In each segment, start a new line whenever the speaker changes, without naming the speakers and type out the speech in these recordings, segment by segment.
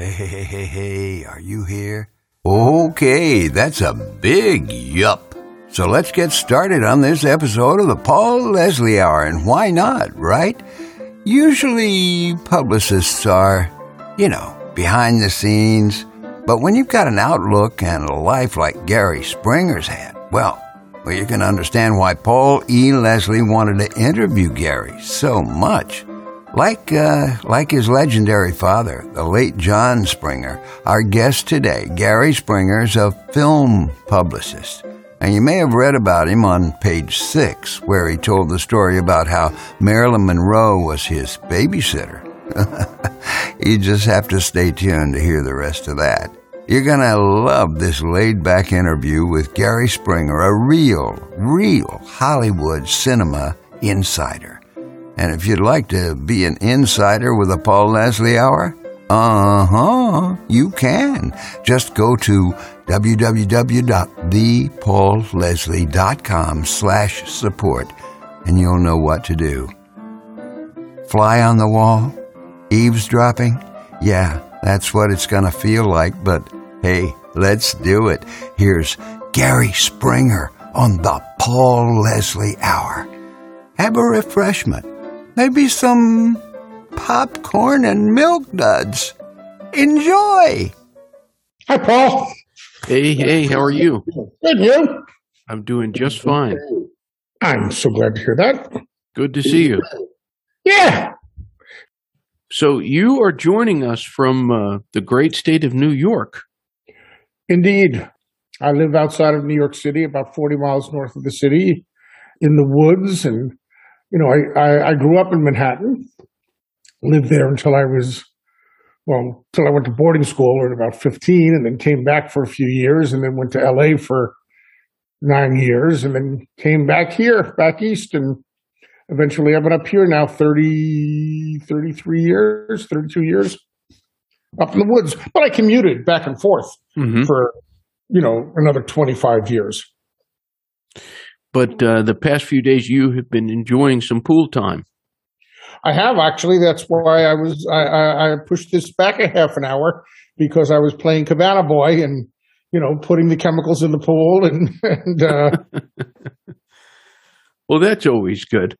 Hey, hey, hey, hey, are you here? Okay, that's a big yup. So let's get started on this episode of the Paul Leslie Hour, and why not, right? Usually, publicists are, you know, behind the scenes, but when you've got an outlook and a life like Gary Springer's had, well, well, you can understand why Paul E. Leslie wanted to interview Gary so much. Like, uh, like his legendary father, the late John Springer, our guest today, Gary Springer, is a film publicist. And you may have read about him on page six, where he told the story about how Marilyn Monroe was his babysitter. you just have to stay tuned to hear the rest of that. You're going to love this laid back interview with Gary Springer, a real, real Hollywood cinema insider. And if you'd like to be an insider with a Paul Leslie Hour, uh huh, you can. Just go to www.thepaulleslie.com slash support and you'll know what to do. Fly on the wall? Eavesdropping? Yeah, that's what it's going to feel like, but hey, let's do it. Here's Gary Springer on the Paul Leslie Hour. Have a refreshment maybe some popcorn and milk duds. Enjoy.
Hi, Paul.
Hey, hey, how are you?
Good, you?
I'm doing just fine.
I'm so glad to hear that.
Good to see you.
Yeah.
So, you are joining us from uh, the great state of New York.
Indeed. I live outside of New York City, about 40 miles north of the city, in the woods and you know, I, I, I grew up in Manhattan, lived there until I was, well, until I went to boarding school at about 15 and then came back for a few years and then went to LA for nine years and then came back here, back east. And eventually I've been up here now 30, 33 years, 32 years up in the woods. But I commuted back and forth mm-hmm. for, you know, another 25 years.
But uh, the past few days, you have been enjoying some pool time.
I have actually. That's why I was. I, I, I pushed this back a half an hour because I was playing Cabana Boy and you know putting the chemicals in the pool and. and uh...
well, that's always good.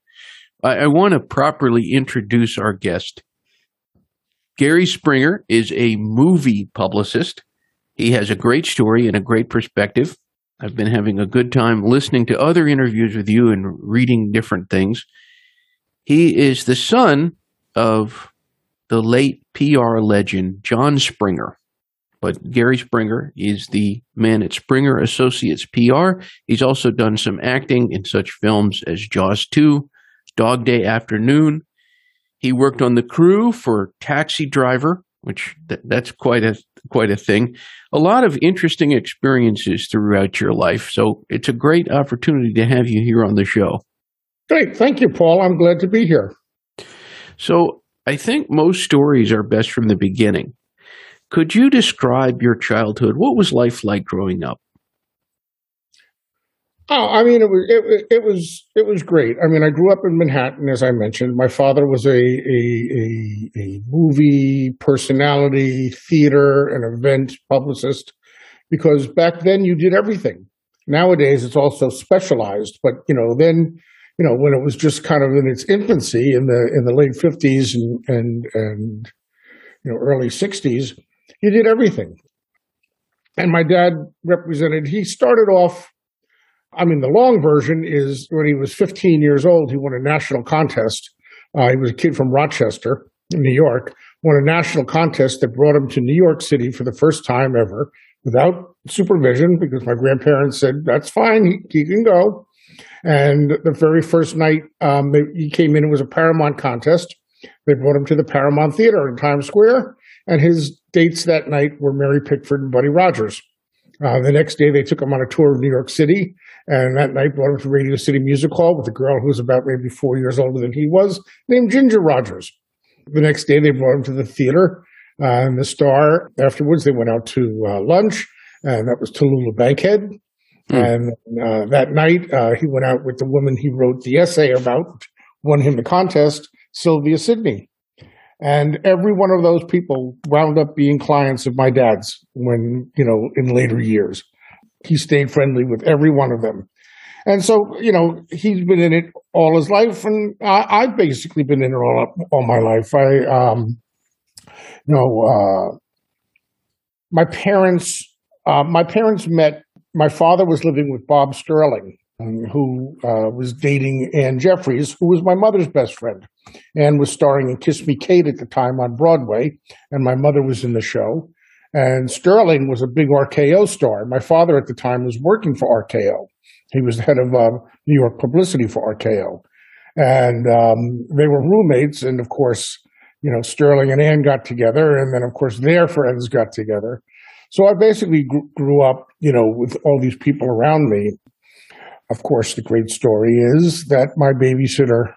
I, I want to properly introduce our guest. Gary Springer is a movie publicist. He has a great story and a great perspective. I've been having a good time listening to other interviews with you and reading different things. He is the son of the late PR legend John Springer. But Gary Springer is the man at Springer Associates PR. He's also done some acting in such films as Jaws 2, Dog Day Afternoon. He worked on the crew for Taxi Driver, which th- that's quite a quite a thing. A lot of interesting experiences throughout your life. So it's a great opportunity to have you here on the show.
Great. Thank you, Paul. I'm glad to be here.
So I think most stories are best from the beginning. Could you describe your childhood? What was life like growing up?
Oh, I mean, it was it, it, was it was great. I mean, I grew up in Manhattan, as I mentioned. My father was a a a, a movie personality, theater, and event publicist. Because back then you did everything. Nowadays it's also specialized, but you know then you know when it was just kind of in its infancy in the in the late fifties and and and you know early sixties, you did everything. And my dad represented. He started off I mean, the long version is when he was 15 years old, he won a national contest. Uh, he was a kid from Rochester, New York, won a national contest that brought him to New York City for the first time ever without supervision because my grandparents said, that's fine, he, he can go. And the very first night um, he came in, it was a Paramount contest. They brought him to the Paramount Theater in Times Square, and his dates that night were Mary Pickford and Buddy Rogers. Uh, the next day, they took him on a tour of New York City, and that night brought him to Radio City Music Hall with a girl who was about maybe four years older than he was, named Ginger Rogers. The next day, they brought him to the theater, uh, and the star. Afterwards, they went out to uh, lunch, and that was Tallulah Bankhead. Mm. And uh, that night, uh, he went out with the woman he wrote the essay about, won him the contest, Sylvia Sidney. And every one of those people wound up being clients of my dad's when, you know, in later years. He stayed friendly with every one of them. And so, you know, he's been in it all his life, and I, have basically been in it all, all my life. I, um, you know, uh, my parents, uh, my parents met. My father was living with Bob Sterling, who uh, was dating Anne Jeffries, who was my mother's best friend. Anne was starring in Kiss Me Kate at the time on Broadway, and my mother was in the show. And Sterling was a big RKO star. My father at the time was working for RKO. He was the head of uh, New York publicity for RKO. And um, they were roommates. And of course, you know, Sterling and Anne got together. And then, of course, their friends got together. So I basically grew up, you know, with all these people around me. Of course, the great story is that my babysitter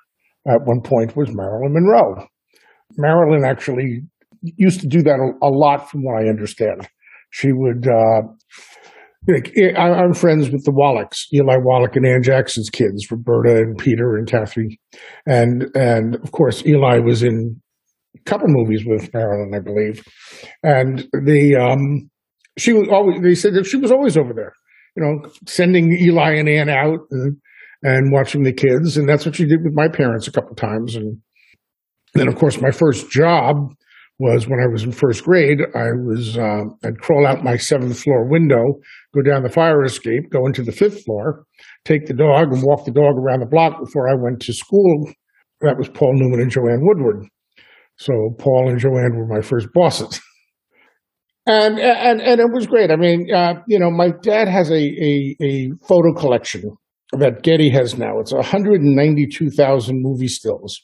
at one point was Marilyn Monroe. Marilyn actually used to do that a, a lot, from what I understand. She would uh, like, I'm friends with the Wallachs, Eli Wallach and Ann Jackson's kids, Roberta and Peter and Kathy, and and of course Eli was in a couple movies with Marilyn, I believe, and the um, she was always they said that she was always over there, you know, sending Eli and Ann out and and watching the kids, and that's what she did with my parents a couple times, and then of course my first job was when I was in first grade, I was uh, I'd crawl out my seventh floor window, go down the fire escape, go into the fifth floor, take the dog and walk the dog around the block before I went to school. That was Paul Newman and Joanne Woodward. So Paul and Joanne were my first bosses. And, and, and it was great. I mean, uh, you know, my dad has a, a, a photo collection that Getty has now. It's 192,000 movie stills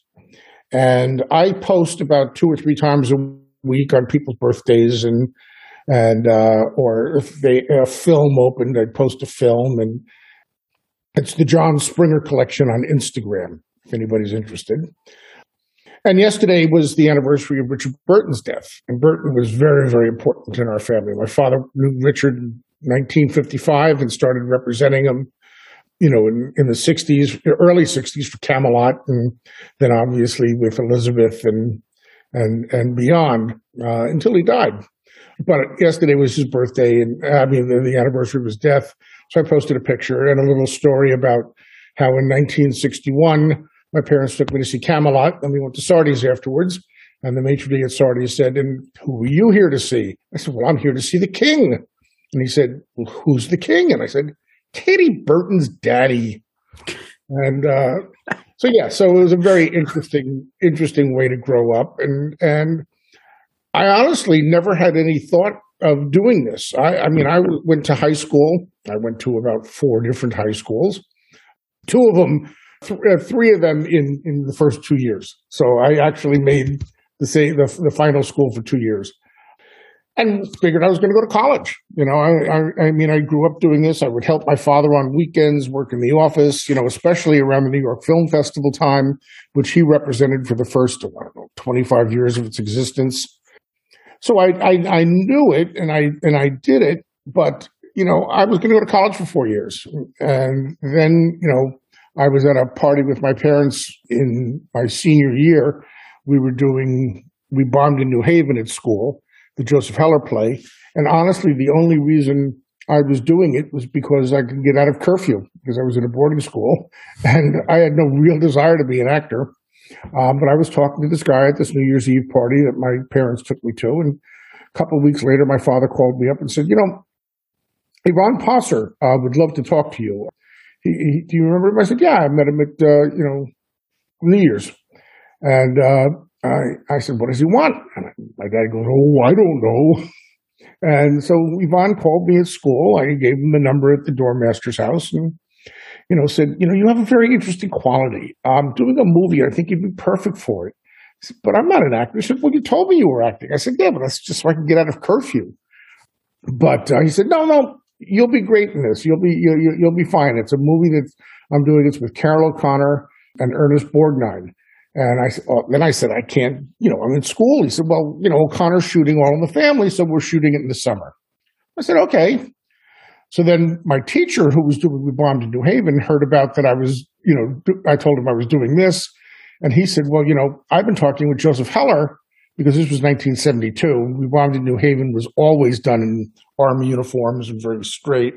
and I post about two or three times a week on people's birthdays and and uh, or if they a film opened, I'd post a film, and it's the John Springer collection on Instagram. If anybody's interested. And yesterday was the anniversary of Richard Burton's death, and Burton was very, very important in our family. My father knew Richard in 1955 and started representing him you know, in, in the 60s, early 60s for Camelot, and then obviously with Elizabeth and and and beyond uh, until he died. But yesterday was his birthday, and I mean the, the anniversary of his death. So I posted a picture and a little story about how in 1961 my parents took me to see Camelot, and we went to Sardi's afterwards. And the maitre d' at Sardi's said, "And who are you here to see?" I said, "Well, I'm here to see the king." And he said, well, "Who's the king?" And I said, Katie Burton's daddy. And uh, so yeah, so it was a very interesting, interesting way to grow up, and and I honestly never had any thought of doing this. I, I mean, I went to high school. I went to about four different high schools. Two of them, th- uh, three of them in in the first two years. So I actually made the say the, the final school for two years and figured I was going to go to college. You know, I, I, I, mean, I grew up doing this. I would help my father on weekends, work in the office, you know, especially around the New York Film Festival time, which he represented for the first, know, 25 years of its existence. So I, I, I knew it and I, and I did it, but, you know, I was going to go to college for four years. And then, you know, I was at a party with my parents in my senior year. We were doing, we bombed in New Haven at school the Joseph Heller play. And honestly, the only reason I was doing it was because I could get out of curfew because I was in a boarding school and I had no real desire to be an actor. Um, but I was talking to this guy at this New Year's Eve party that my parents took me to. And a couple of weeks later, my father called me up and said, You know, Ivan Passer uh, would love to talk to you. He, do you remember him? I said, Yeah, I met him at, uh, you know, New Year's. And uh, I, I said, what does he want? And my dad goes, oh, I don't know. And so Ivan called me at school. I gave him the number at the doormaster's house and, you know, said, you know, you have a very interesting quality. I'm doing a movie. I think you'd be perfect for it. Said, but I'm not an actor. He said, well, you told me you were acting. I said, yeah, but that's just so I can get out of curfew. But uh, he said, no, no, you'll be great in this. You'll be, you'll, you'll be fine. It's a movie that I'm doing. It's with Carroll O'Connor and Ernest Borgnine. And I oh, then I said, I can't, you know, I'm in school. He said, well, you know, O'Connor's shooting all in the family, so we're shooting it in the summer. I said, okay. So then my teacher, who was doing, we bombed in New Haven, heard about that I was, you know, I told him I was doing this. And he said, well, you know, I've been talking with Joseph Heller because this was 1972. We bombed in New Haven was always done in army uniforms and very straight.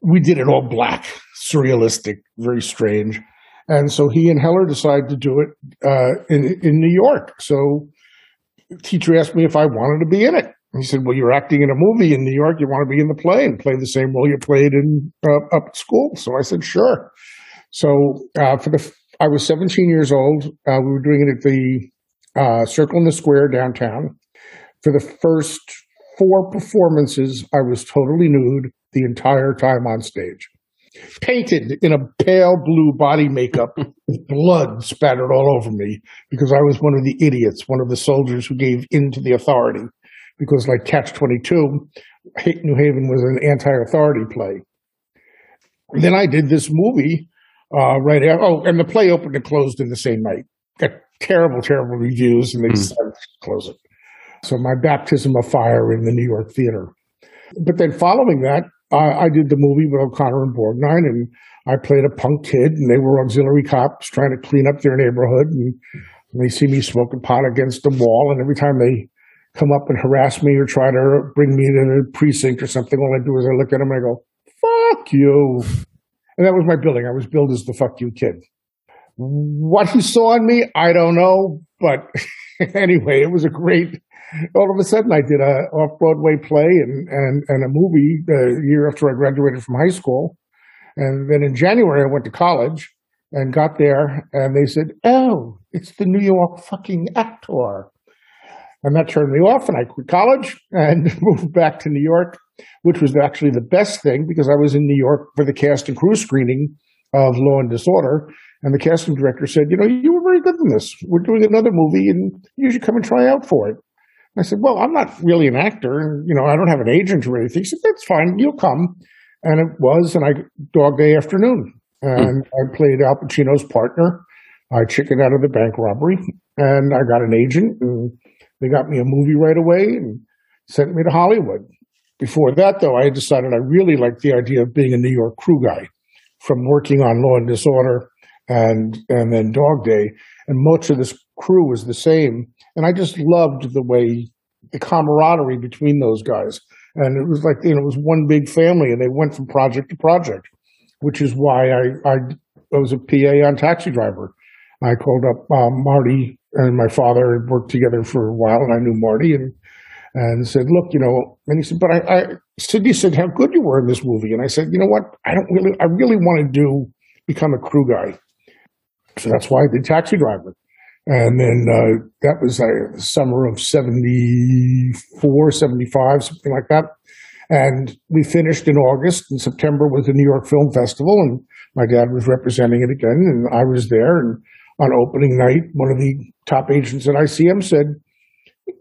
We did it all black, surrealistic, very strange. And so he and Heller decided to do it uh, in in New York. So teacher asked me if I wanted to be in it. He said, "Well, you're acting in a movie in New York. You want to be in the play and play the same role you played in uh, up at school." So I said, "Sure." So uh, for the I was 17 years old. Uh, we were doing it at the uh, Circle in the Square downtown. For the first four performances, I was totally nude the entire time on stage painted in a pale blue body makeup with blood spattered all over me because I was one of the idiots, one of the soldiers who gave in to the authority. Because, like Catch 22, New Haven was an anti authority play. Then I did this movie uh, right after. Oh, and the play opened and closed in the same night. Terrible, terrible reviews, and they mm. decided to close it. So, my baptism of fire in the New York theater. But then following that, I did the movie with O'Connor and Borgnine, and I played a punk kid, and they were auxiliary cops trying to clean up their neighborhood. And they see me smoking pot against the wall, and every time they come up and harass me or try to bring me to the precinct or something, all I do is I look at them and I go, "Fuck you," and that was my billing. I was billed as the "fuck you" kid. What he saw in me, I don't know, but anyway, it was a great all of a sudden I did a off Broadway play and, and, and a movie the year after I graduated from high school. And then in January I went to college and got there and they said, Oh, it's the New York fucking actor. And that turned me off and I quit college and moved back to New York, which was actually the best thing because I was in New York for the cast and crew screening of Law and Disorder. And the casting director said, You know, you were very good in this. We're doing another movie and you should come and try out for it. I said, well, I'm not really an actor. And, you know, I don't have an agent or anything. He said, that's fine. You'll come. And it was, and I, Dog Day Afternoon. And mm. I played Al Pacino's partner. I chickened out of the bank robbery and I got an agent and they got me a movie right away and sent me to Hollywood. Before that, though, I decided I really liked the idea of being a New York crew guy from working on Law and Disorder and, and then Dog Day. And much of this crew was the same and I just loved the way the camaraderie between those guys. And it was like, you know, it was one big family and they went from project to project, which is why I, I, I was a PA on Taxi Driver. I called up um, Marty and my father had worked together for a while and I knew Marty and, and said, look, you know, and he said, but I, I, Sidney said how good you were in this movie. And I said, you know what? I don't really, I really want to do, become a crew guy. So that's why I did Taxi Driver. And then uh, that was uh, summer of 74, 75, something like that. And we finished in August. And September was the New York Film Festival. And my dad was representing it again. And I was there. And on opening night, one of the top agents at ICM said,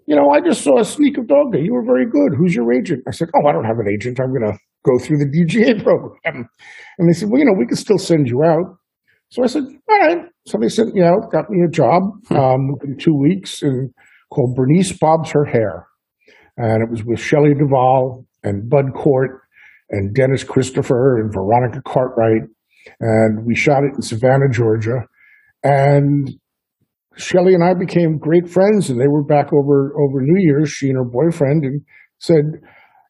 You know, I just saw a sneak of Dog Day. You were very good. Who's your agent? I said, Oh, I don't have an agent. I'm going to go through the DGA program. And they said, Well, you know, we can still send you out. So I said, all right. So they sent me out, got me a job hmm. um, in two weeks and called Bernice Bobs Her Hair. And it was with Shelley Duvall and Bud Cort and Dennis Christopher and Veronica Cartwright. And we shot it in Savannah, Georgia. And Shelley and I became great friends, and they were back over over New Year's. She and her boyfriend, and said,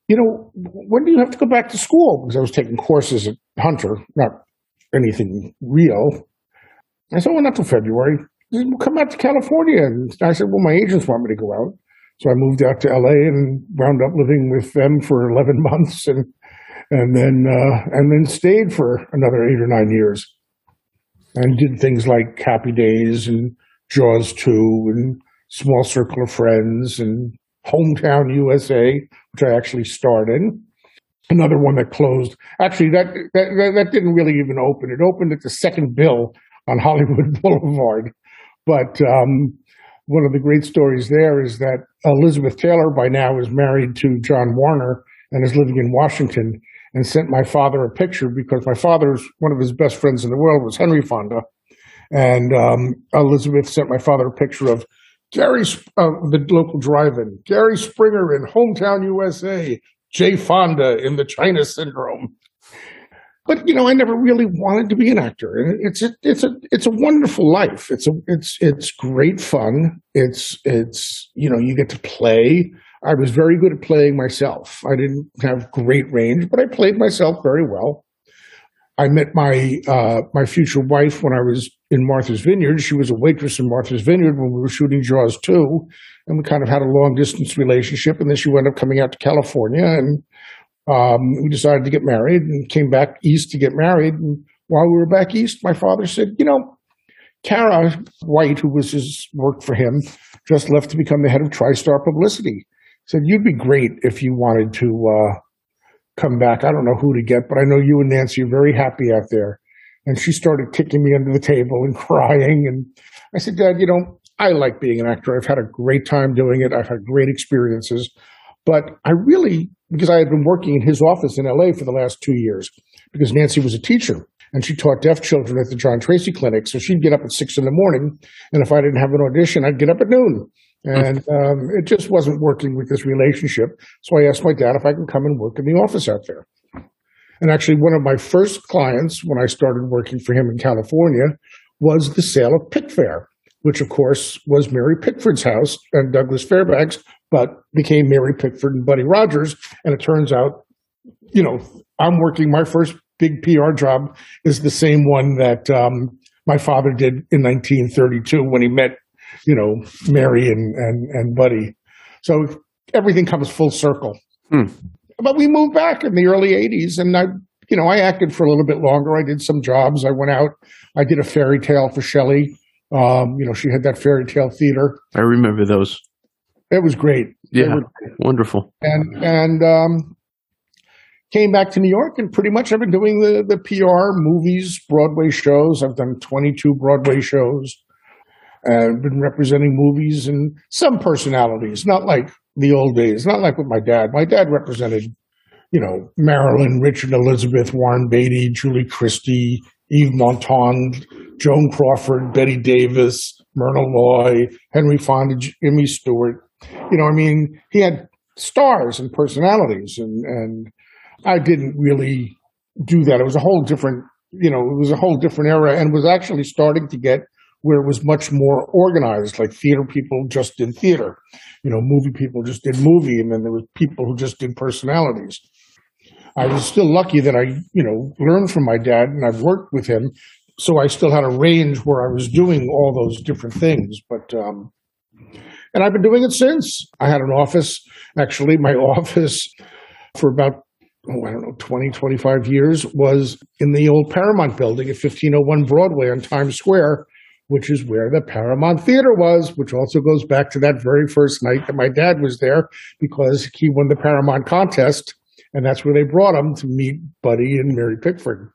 "You know, when do you have to go back to school?" Because I was taking courses at Hunter, not anything real. I said, well, not till February. Said, well, come out to California. And I said, well, my agents want me to go out. So I moved out to LA and wound up living with them for 11 months and, and then, uh, and then stayed for another eight or nine years and did things like Happy Days and Jaws 2 and Small Circle of Friends and Hometown USA, which I actually starred in another one that closed. Actually, that, that that didn't really even open. It opened at the second bill on Hollywood Boulevard. But um, one of the great stories there is that Elizabeth Taylor by now is married to John Warner and is living in Washington and sent my father a picture because my father's one of his best friends in the world was Henry Fonda. And um, Elizabeth sent my father a picture of Gary, uh, the local drive-in, Gary Springer in hometown USA, Jane Fonda in the China Syndrome. but you know, I never really wanted to be an actor. And it's a, it's a, it's a wonderful life. It's a, it's, it's great fun. It's, it's, you know, you get to play. I was very good at playing myself. I didn't have great range, but I played myself very well. I met my uh, my future wife when I was in Martha's Vineyard. She was a waitress in Martha's Vineyard when we were shooting Jaws 2, and we kind of had a long distance relationship. And then she wound up coming out to California, and um, we decided to get married and came back east to get married. And while we were back east, my father said, "You know, Kara White, who was his worked for him, just left to become the head of TriStar Publicity." Said you'd be great if you wanted to uh, come back. I don't know who to get, but I know you and Nancy are very happy out there. And she started kicking me under the table and crying. And I said, Dad, you know, I like being an actor. I've had a great time doing it. I've had great experiences. But I really, because I had been working in his office in LA for the last two years, because Nancy was a teacher and she taught deaf children at the John Tracy Clinic. So she'd get up at six in the morning. And if I didn't have an audition, I'd get up at noon. And um, it just wasn't working with this relationship. So I asked my dad if I could come and work in the office out there. And actually, one of my first clients when I started working for him in California was the sale of Pickfair, which of course was Mary Pickford's house and Douglas Fairbanks, but became Mary Pickford and Buddy Rogers. And it turns out, you know, I'm working my first big PR job is the same one that um, my father did in 1932 when he met you know, Mary and, and, and Buddy. So everything comes full circle. Hmm. But we moved back in the early 80s and I, you know, I acted for a little bit longer. I did some jobs. I went out, I did a fairy tale for Shelley. Um, you know, she had that fairy tale theater.
I remember those.
It was great.
Yeah, wonderful.
And and um, came back to New York, and pretty much I've been doing the the PR, movies, Broadway shows. I've done 22 Broadway shows and been representing movies and some personalities, not like the old days, not like with my dad. My dad represented, you know, Marilyn, Richard Elizabeth, Warren Beatty, Julie Christie, Yves Montand, Joan Crawford, Bette Davis, Myrna Loy, Henry Fonda, Jimmy Stewart. You know, I mean, he had stars and personalities, and and I didn't really do that. It was a whole different, you know, it was a whole different era, and was actually starting to get where it was much more organized, like theater people just did theater, you know, movie people just did movie, and then there was people who just did personalities. I was still lucky that I, you know, learned from my dad and I've worked with him. So I still had a range where I was doing all those different things. But, um, and I've been doing it since. I had an office, actually, my office for about, oh, I don't know, 20, 25 years was in the old Paramount building at 1501 Broadway on Times Square which is where the Paramount Theater was, which also goes back to that very first night that my dad was there because he won the Paramount contest. And that's where they brought him to meet Buddy and Mary Pickford.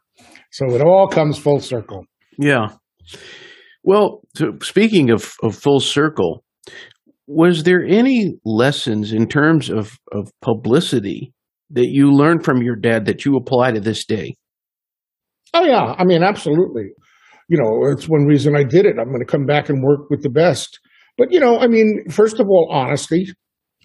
So it all comes full circle.
Yeah. Well, to, speaking of, of full circle, was there any lessons in terms of, of publicity that you learned from your dad that you apply to this day?
Oh, yeah. I mean, absolutely you know, it's one reason I did it. I'm going to come back and work with the best. But, you know, I mean, first of all, honesty.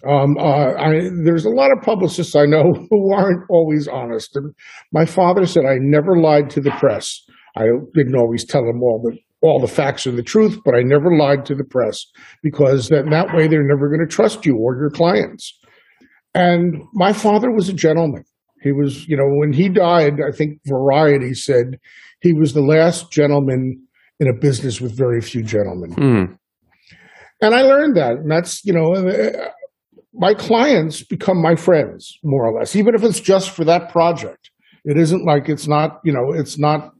Um, uh, I, there's a lot of publicists I know who aren't always honest. And my father said I never lied to the press. I didn't always tell them all the all the facts and the truth, but I never lied to the press because that, that way they're never going to trust you or your clients. And my father was a gentleman. He was, you know, when he died, I think Variety said he was the last gentleman in a business with very few gentlemen. Mm. And I learned that. And that's, you know, uh, my clients become my friends, more or less, even if it's just for that project. It isn't like it's not, you know, it's not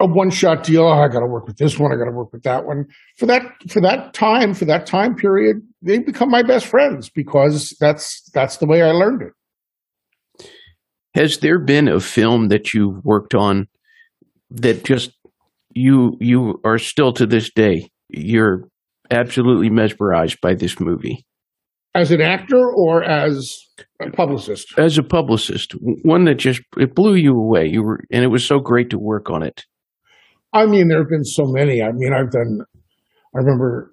a one shot deal. Oh, I got to work with this one. I got to work with that one. For that, for that time, for that time period, they become my best friends because that's, that's the way I learned it.
Has there been a film that you've worked on that just you you are still to this day you're absolutely mesmerized by this movie
as an actor or as a publicist
as a publicist one that just it blew you away you were and it was so great to work on it
i mean there have been so many i mean i've done i remember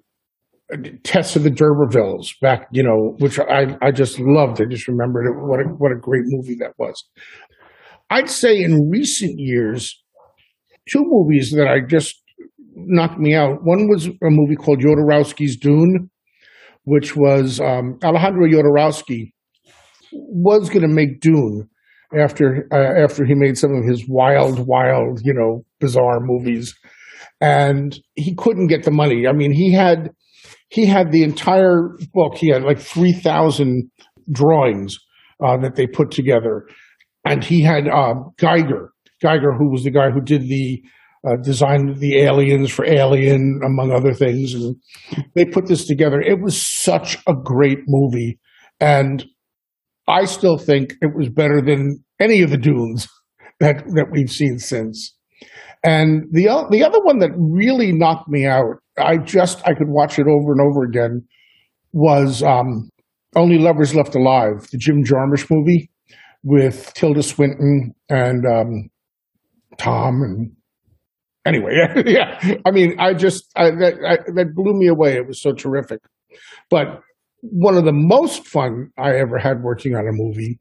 uh, Tess of the D'Urbervilles back, you know, which I, I just loved. I just remembered it. What a, what a great movie that was. I'd say in recent years, two movies that I just knocked me out. One was a movie called Jodorowsky's Dune, which was um, Alejandro Jodorowsky was going to make Dune after uh, after he made some of his wild, wild, you know, bizarre movies, and he couldn't get the money. I mean, he had he had the entire book. He had like three thousand drawings uh, that they put together, and he had uh, Geiger, Giger, who was the guy who did the uh, designed the aliens for Alien, among other things, and they put this together. It was such a great movie, and I still think it was better than any of the Dunes that that we've seen since. And the the other one that really knocked me out, I just I could watch it over and over again, was um, Only Lovers Left Alive, the Jim Jarmusch movie with Tilda Swinton and um, Tom and anyway, yeah. I mean, I just I, that I, that blew me away. It was so terrific. But one of the most fun I ever had working on a movie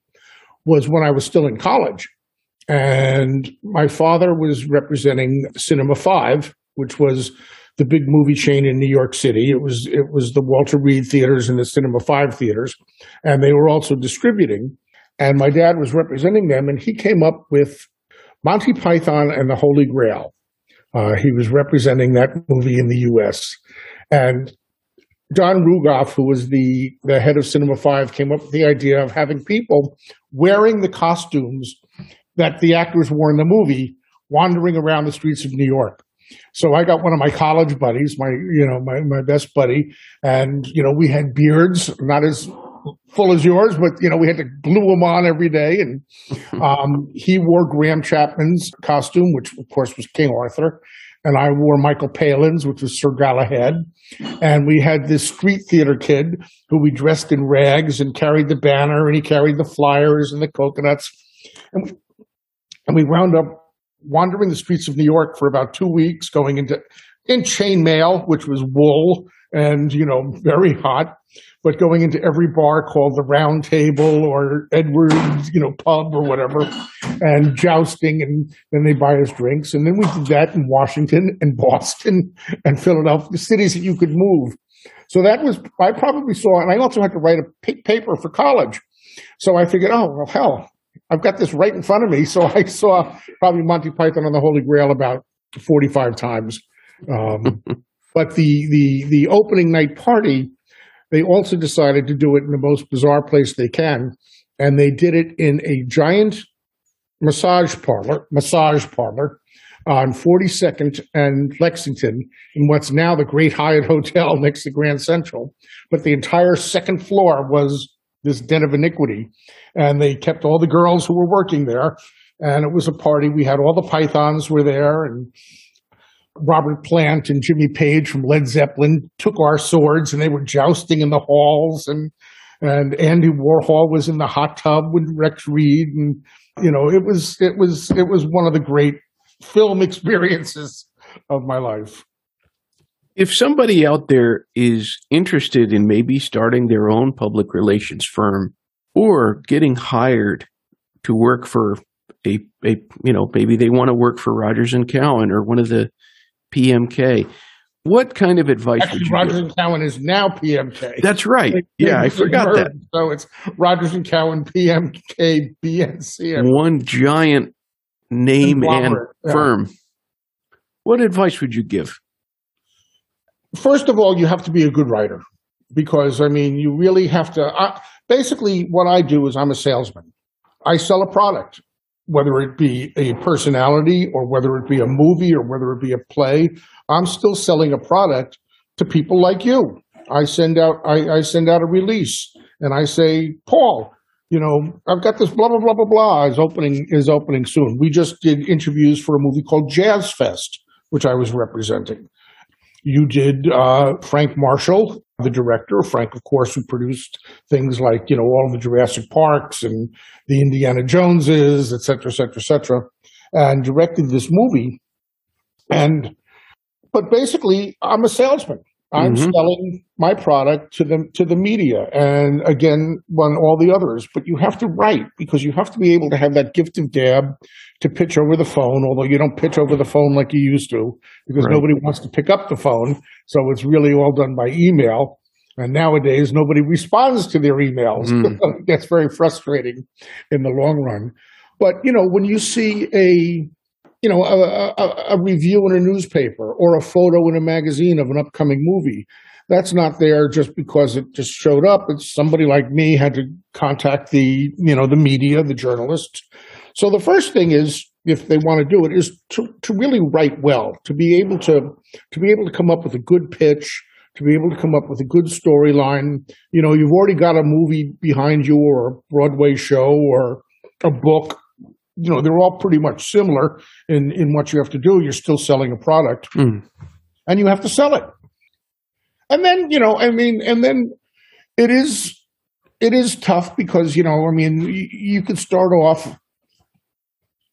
was when I was still in college. And my father was representing Cinema 5, which was the big movie chain in New York City. It was it was the Walter Reade theaters and the Cinema 5 theaters, and they were also distributing. And my dad was representing them, and he came up with Monty Python and the Holy Grail. Uh, he was representing that movie in the U.S. And Don Rugoff, who was the, the head of Cinema 5, came up with the idea of having people wearing the costumes that the actors wore in the movie wandering around the streets of New York. So I got one of my college buddies, my you know my my best buddy, and you know we had beards, not as full as yours, but you know we had to glue them on every day. And um, he wore Graham Chapman's costume, which of course was King Arthur, and I wore Michael Palin's, which was Sir Galahad. And we had this street theater kid who we dressed in rags and carried the banner and he carried the flyers and the coconuts. And we, and we wound up wandering the streets of New York for about two weeks, going into in chainmail, which was wool and you know very hot, but going into every bar called the Round Table or Edwards, you know, pub or whatever, and jousting, and then they buy us drinks, and then we did that in Washington and Boston and Philadelphia, the cities that you could move. So that was I probably saw, and I also had to write a paper for college. So I figured, oh well, hell, I've got this right in front of me. So I saw probably Monty Python on the Holy Grail about forty-five times. Um, but the the the opening night party they also decided to do it in the most bizarre place they can, and they did it in a giant massage parlor, massage parlor on 42nd and Lexington in what's now the Grand Hyatt Hotel next to Grand Central. But the entire second floor was this den of iniquity. And they kept all the girls who were working there. And it was a party. We had all the pythons were there and Robert Plant and Jimmy Page from Led Zeppelin took our swords and they were jousting in the halls and and Andy Warhol was in the hot tub with Rex Reed and you know it was it was it was one of the great film experiences of my life.
If somebody out there is interested in maybe starting their own public relations firm or getting hired to work for a, a you know maybe they want to work for Rogers and Cowan or one of the PMK. What kind of advice
Actually,
would you
Rogers
give?
and Cowan is now PMK.
That's right.
They-
Yeah, I
they
forgot that.
So it's Rogers and Cowan, PMK, BNC.
One giant name and
yeah.
firm. What advice would you give?
First of all, you have to be a good writer because, I mean, you really have to. I, basically, what I do is I'm a salesman. I sell a product, whether it be a personality or whether it be a movie or whether it be a play. I'm still selling a product to people like you. I send out I, I send out a release and I say, Paul, you know, I've got this blah blah blah blah blah is opening is opening soon. We just did interviews for a movie called Jazz Fest, which I was representing. You did uh, Frank Marshall, the director. Frank, of course, who produced things like you know all the Jurassic Parks and the Indiana Joneses, et cetera, et cetera, et cetera, and directed this movie. And but basically, I'm a salesman. I'm
Mhm.
selling my product to the to the media and again on all the others. But you have to write because you have to be able to have that gift of gab to pitch over the phone, although you don't pitch over the phone like you used to, because
Right.
nobody wants to pick up the phone. So it's really all done by email. And nowadays nobody responds to their emails.
Mm.
it gets very frustrating in the long run. But you know, when you see a you know, a, a, a review in a newspaper or a photo in a magazine of an upcoming movie. That's not there just because it just showed up. It's somebody like me had to contact the, you know, the media, the journalists. So the first thing is, if they want to do it, is to, to really write well, to be able to to be able to come up with a good pitch, to be able to come up with a good storyline. You know, you've already got a movie behind you or a Broadway show or a book you know they're all pretty much similar in in what you have to do. You're still selling a product.
Mm.
and you have to sell it. And then you know i mean and then it is it is tough because you know i mean you, you could start off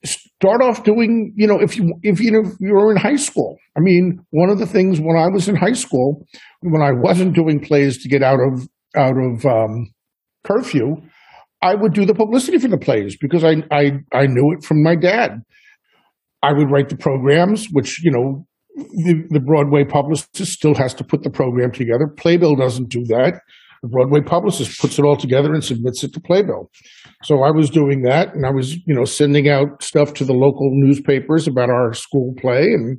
start off doing you know if you if you know if you're in high school. I mean one of the things when i was in high school when i wasn't doing plays to get out of out of um, curfew I would do the publicity for the plays because I, I I knew it from my dad. I would write the programs, which you know the, the Broadway publicist still has to put the program together. Playbill doesn't do that. The Broadway publicist puts it all together and submits it to Playbill. So I was doing that, and I was you know sending out stuff to the local newspapers about our school play, and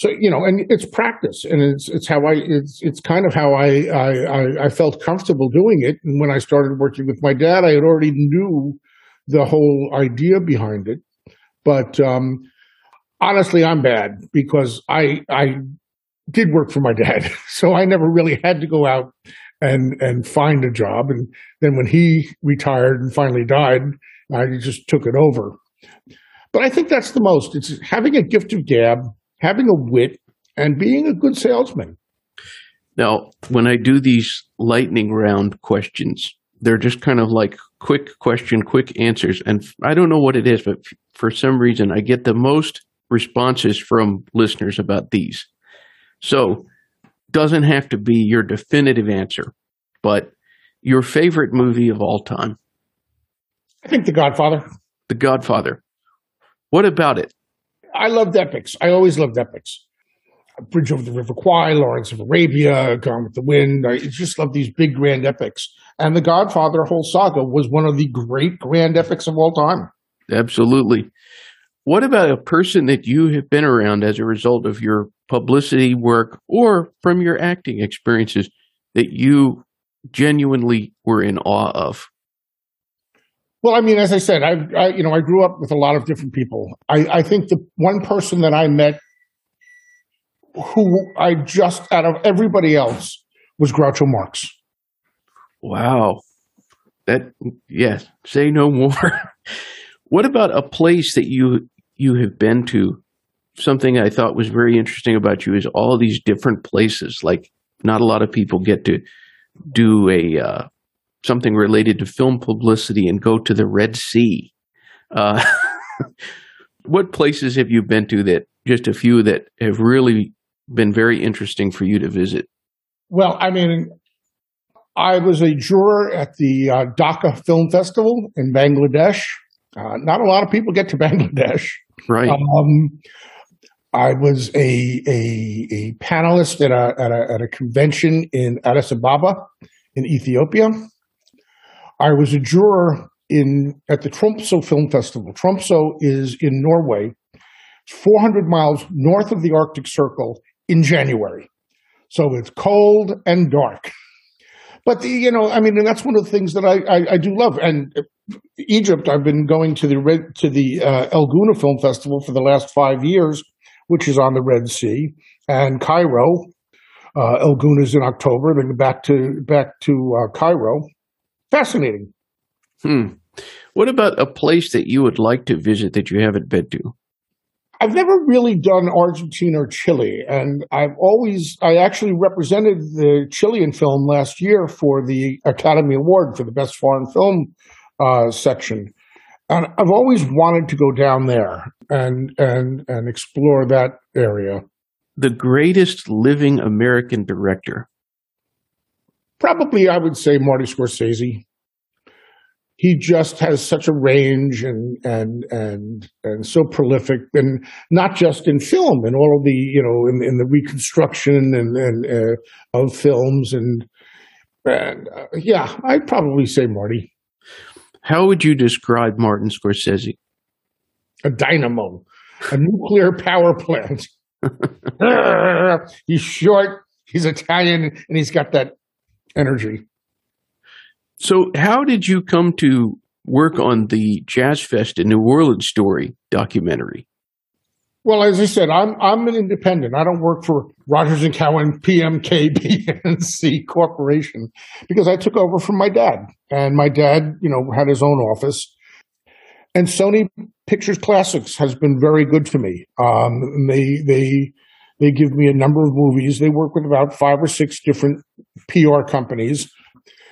so you know, and it's practice, and it's it's how I it's it's kind of how I I I, felt comfortable doing it. And when I started working with my dad, I had already knew the whole idea behind it. But um, honestly, I'm bad because I I did work for my dad, so I never really had to go out and and find a job. And then when he retired and finally died, I just took it over. But I think that's the most. It's having a gift of gab, having a wit, and being a good salesman.
Now, when I do these lightning round questions, they're just kind of like quick question, quick answers. And I don't know what it is, but for some reason, I get the most responses from listeners about these. So, doesn't have to be your definitive answer, but your favorite movie of all time,
I think The Godfather.
The Godfather. What about it?
I loved epics. I always loved epics. Bridge over the River Kwai, Lawrence of Arabia, Gone with the Wind. I just love these big grand epics. And The Godfather whole saga was one of the great grand epics of all time.
Absolutely. What about a person that you have been around as a result of your publicity work or from your acting experiences that you genuinely were in awe of?
Well, I mean, as I said, I, I you know I grew up with a lot of different people. I, I think the one person that I met who I just out of everybody else was Groucho Marx.
Wow. That yes, say no more. what about a place that you you have been to? Something I thought was very interesting about you is all these different places. Like not a lot of people get to do a uh, something related to film publicity and go to the Red Sea. Uh, what places have you been to that just a few that have really been very interesting for you to visit?
Well, I mean, I was a juror at the uh, Dhaka Film Festival in Bangladesh. Uh, not a lot of people get to Bangladesh.
Right.
Um, I was a, a a panelist at a, at a at a convention in Addis Ababa in Ethiopia. I was a juror in at the Tromsø Film Festival. Tromsø is in Norway, 400 miles north of the Arctic Circle in January. So it's cold and dark. But the, you know, I mean, and that's one of the things that I, I, I do love. And Egypt, I've been going to the to the uh, El Gouna Film Festival for the last five years, which is on the Red Sea, and Cairo. Uh, El is in October. Then back to back to uh, Cairo. Fascinating.
Hmm. What about a place that you would like to visit that you haven't been to?
I've never really done Argentina or Chile, and I've always I actually represented the Chilean film last year for the Academy Award for the Best Foreign Film uh, section, and I've always wanted to go down there and and and explore that area.
the greatest living American director?
Probably, I would say Marty Scorsese. He just has such a range and and and and so prolific, and not just in film, and all of the you know in, in the reconstruction and and uh, of films, and and uh, yeah, I'd probably say Marty.
How would you describe Martin Scorsese?
A dynamo, a nuclear power plant. he's short, he's Italian, and he's got that energy.
So, how did you come to work on the Jazz Fest in New Orleans story documentary?
Well, as I said, I'm I'm an independent. I don't work for Rogers and Cowan, PMKBNC Corporation, because I took over from my dad, and my dad, you know, had his own office. And Sony Pictures Classics has been very good to me. Um, they they they give me a number of movies. They work with about five or six different PR companies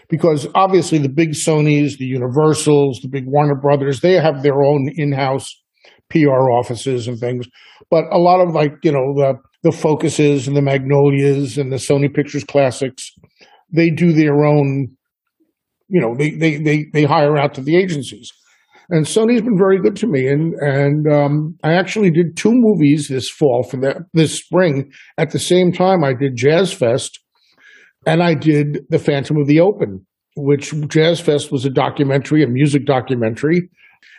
because obviously the big Sonys, the Universals, the big Warner Brothers, they have their own in-house PR offices and things. But a lot of like, you know, the the focuses and the magnolias and the Sony Pictures Classics, they do their own, you know, they they they they hire out to the agencies. And Sony's been very good to me. And and um, I actually did two movies this fall for that this spring. At the same time, I did Jazz Fest, and I did The Phantom of the Open, which Jazz Fest was a documentary, a music documentary,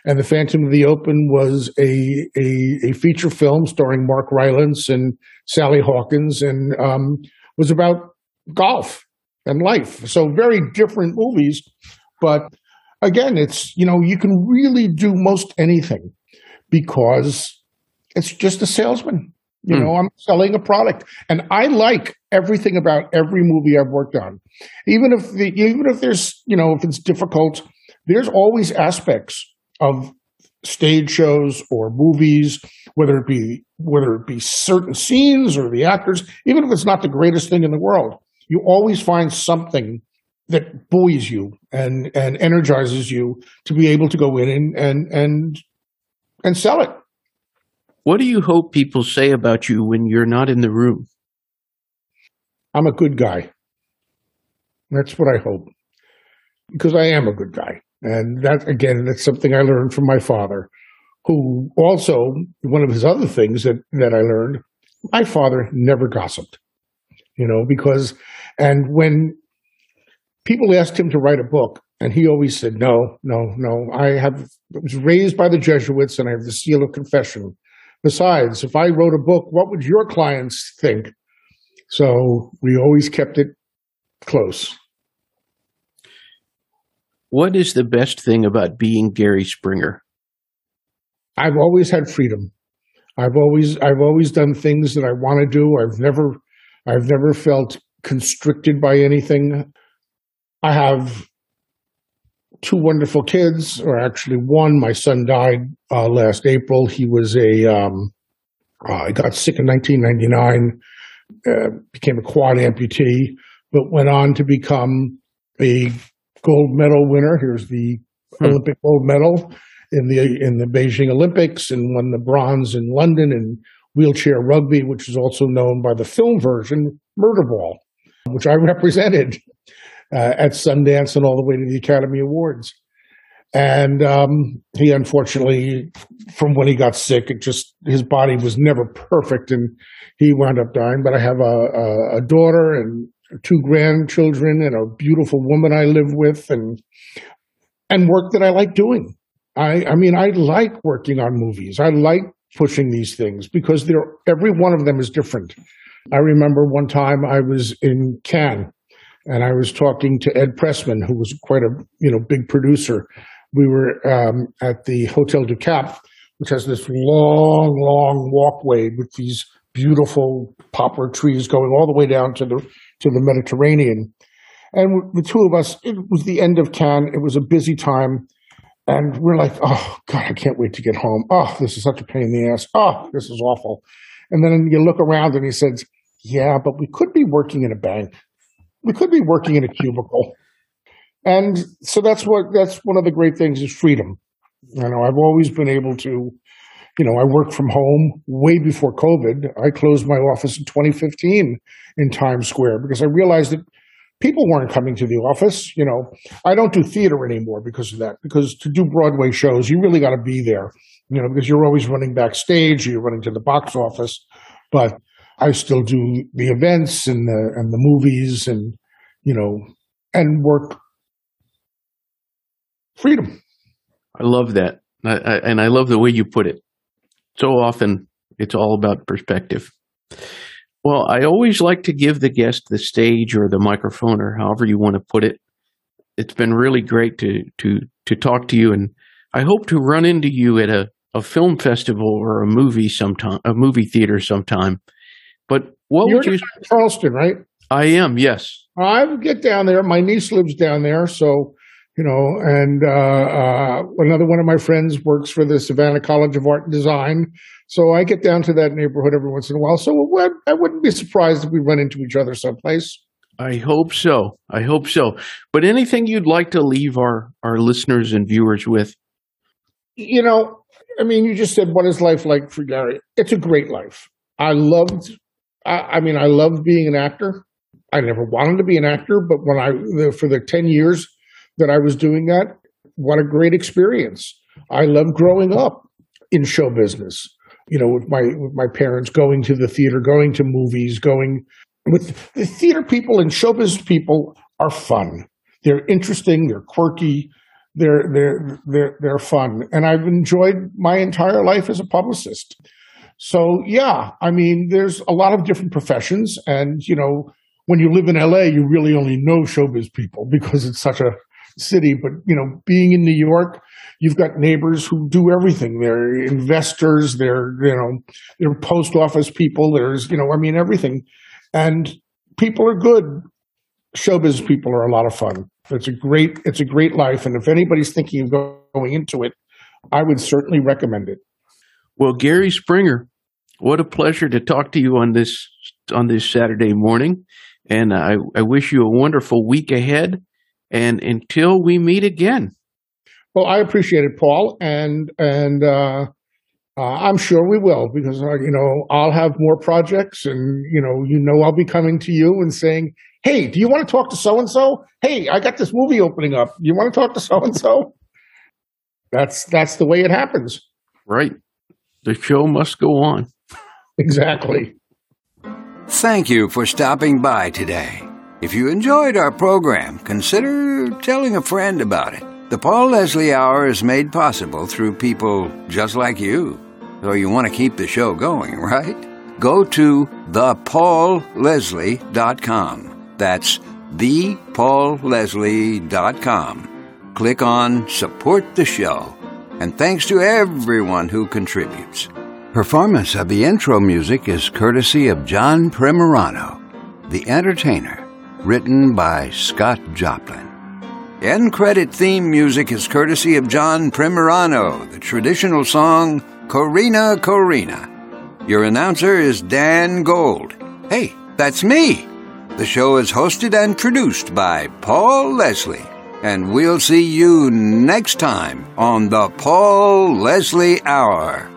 and The Phantom of the Open was a a, a feature film starring Mark Rylance and Sally Hawkins, and um, was about golf and life. So very different movies, but again, it's you know you can really do most anything because it's just a salesman. You mm. know, I'm selling a product, and I like everything about every movie I've worked on. Even if the, even if there's you know if it's difficult, there's always aspects of stage shows or movies, whether it be whether it be certain scenes or the actors, even if it's not the greatest thing in the world, you always find something that buoys you and and energizes you to be able to go in and and and, and sell it.
What do you hope people say about you when you're not in the room?
I'm a good guy. That's what I hope. Because I am a good guy. And that, again, that's something I learned from my father, who also, one of his other things that, that I learned, my father never gossiped, you know, because, and when people asked him to write a book, and he always said, no, no, no, I have, was raised by the Jesuits and I have the seal of confession. Besides, if I wrote a book, what would your clients think? So we always kept it close.
What is the best thing about being Gary Springer?
I've always had freedom. I've always I've always done things that I want to do. I've never I've never felt constricted by anything. I have two wonderful kids, or actually one. My son died uh, last April. He was a um, uh, got sick in 1999, uh, became a quad amputee, but went on to become a gold medal winner. Here's the hmm. Olympic gold medal in the in the Beijing Olympics, and won the bronze in London in wheelchair rugby, which is also known by the film version Murderball, which I represented uh, at Sundance and all the way to the Academy Awards. And um, he unfortunately, from when he got sick, it just his body was never perfect, and he wound up dying. But I have a, a, a daughter and two grandchildren and a beautiful woman I live with and and work that I like doing. I I mean I like working on movies. I like pushing these things because they're every one of them is different. I remember one time I was in Cannes and I was talking to Ed Pressman, who was quite a you know big producer. We were um, at the Hotel du Cap, which has this long, long walkway with these beautiful poplar trees going all the way down to the to the Mediterranean. And the two of us, it was the end of Cannes. It was a busy time. And we're like, oh, God, I can't wait to get home. Oh, this is such a pain in the ass. Oh, this is awful. And then you look around and he says, yeah, but we could be working in a bank. We could be working in a cubicle. And so that's what, that's one of the great things is freedom. You know, I've always been able to, you know, I work from home way before COVID. I closed my office in 2015 in Times Square because I realized that people weren't coming to the office. You know, I don't do theater anymore because of that. Because to do Broadway shows, you really got to be there. You know, because you're always running backstage, you're running to the box office. But I still do the events and the and the movies and you know and work freedom.
I love that, I, I, and I love the way you put it. So often, it's all about perspective. Well, I always like to give the guest the stage or the microphone or however you want to put it. It's been really great to to to talk to you, and I hope to run into you at a, a film festival or a movie sometime, a movie theater sometime. But what
You're
would you?
Charleston, right?
I am, yes.
I get down there. My niece lives down there, so you know, and uh, uh, another one of my friends works for the Savannah College of Art and Design. So I get down to that neighborhood every once in a while. So I wouldn't be surprised if we run into each other someplace.
I hope so. I hope so. But anything you'd like to leave our, our listeners and viewers with?
You know, I mean, you just said, what is life like for Gary? It's a great life. I loved, I, I mean, I loved being an actor. I never wanted to be an actor, but when I, the, for the 10 years that I was doing that, what a great experience. I loved growing up in show business, you know, with my, with my parents going to the theater, going to movies, going with the theater people and show business people are fun. They're interesting. They're quirky. They're, they're, they're, they're fun. And I've enjoyed my entire life as a publicist. So yeah, I mean, there's a lot of different professions and, you know, when you live in LA, you really only know showbiz people because it's such a city. But you know, being in New York, you've got neighbors who do everything. They're investors. They're you know, they're post office people. There's you know, I mean everything, and people are good. Showbiz people are a lot of fun. It's a great it's a great life, and if anybody's thinking of going into it, I would certainly recommend it.
Well, Gary Springer, what a pleasure to talk to you on this on this Saturday morning. And I, I wish you a wonderful week ahead. And until we meet again.
Well, I appreciate it, Paul, and and uh, uh, I'm sure we will because uh, you know I'll have more projects, and you know you know I'll be coming to you and saying, "Hey, do you want to talk to so and so? Hey, I got this movie opening up. You want to talk to so and so?" That's that's the way it happens.
Right. The show must go on.
Exactly.
Thank you for stopping by today. If you enjoyed our program, consider telling a friend about it. The Paul Leslie Hour is made possible through people just like you. So you want to keep the show going, right? Go to thepaulleslie.com. That's thepaulleslie.com. Click on Support the Show. And thanks to everyone who contributes. Performance of the intro music is courtesy of John Primorano, The Entertainer, written by Scott Joplin. End credit theme music is courtesy of John Primorano, the traditional song Corina Corina. Your announcer is Dan Gold. Hey, that's me. The show is hosted and produced by Paul Leslie. And we'll see you next time on the Paul Leslie Hour.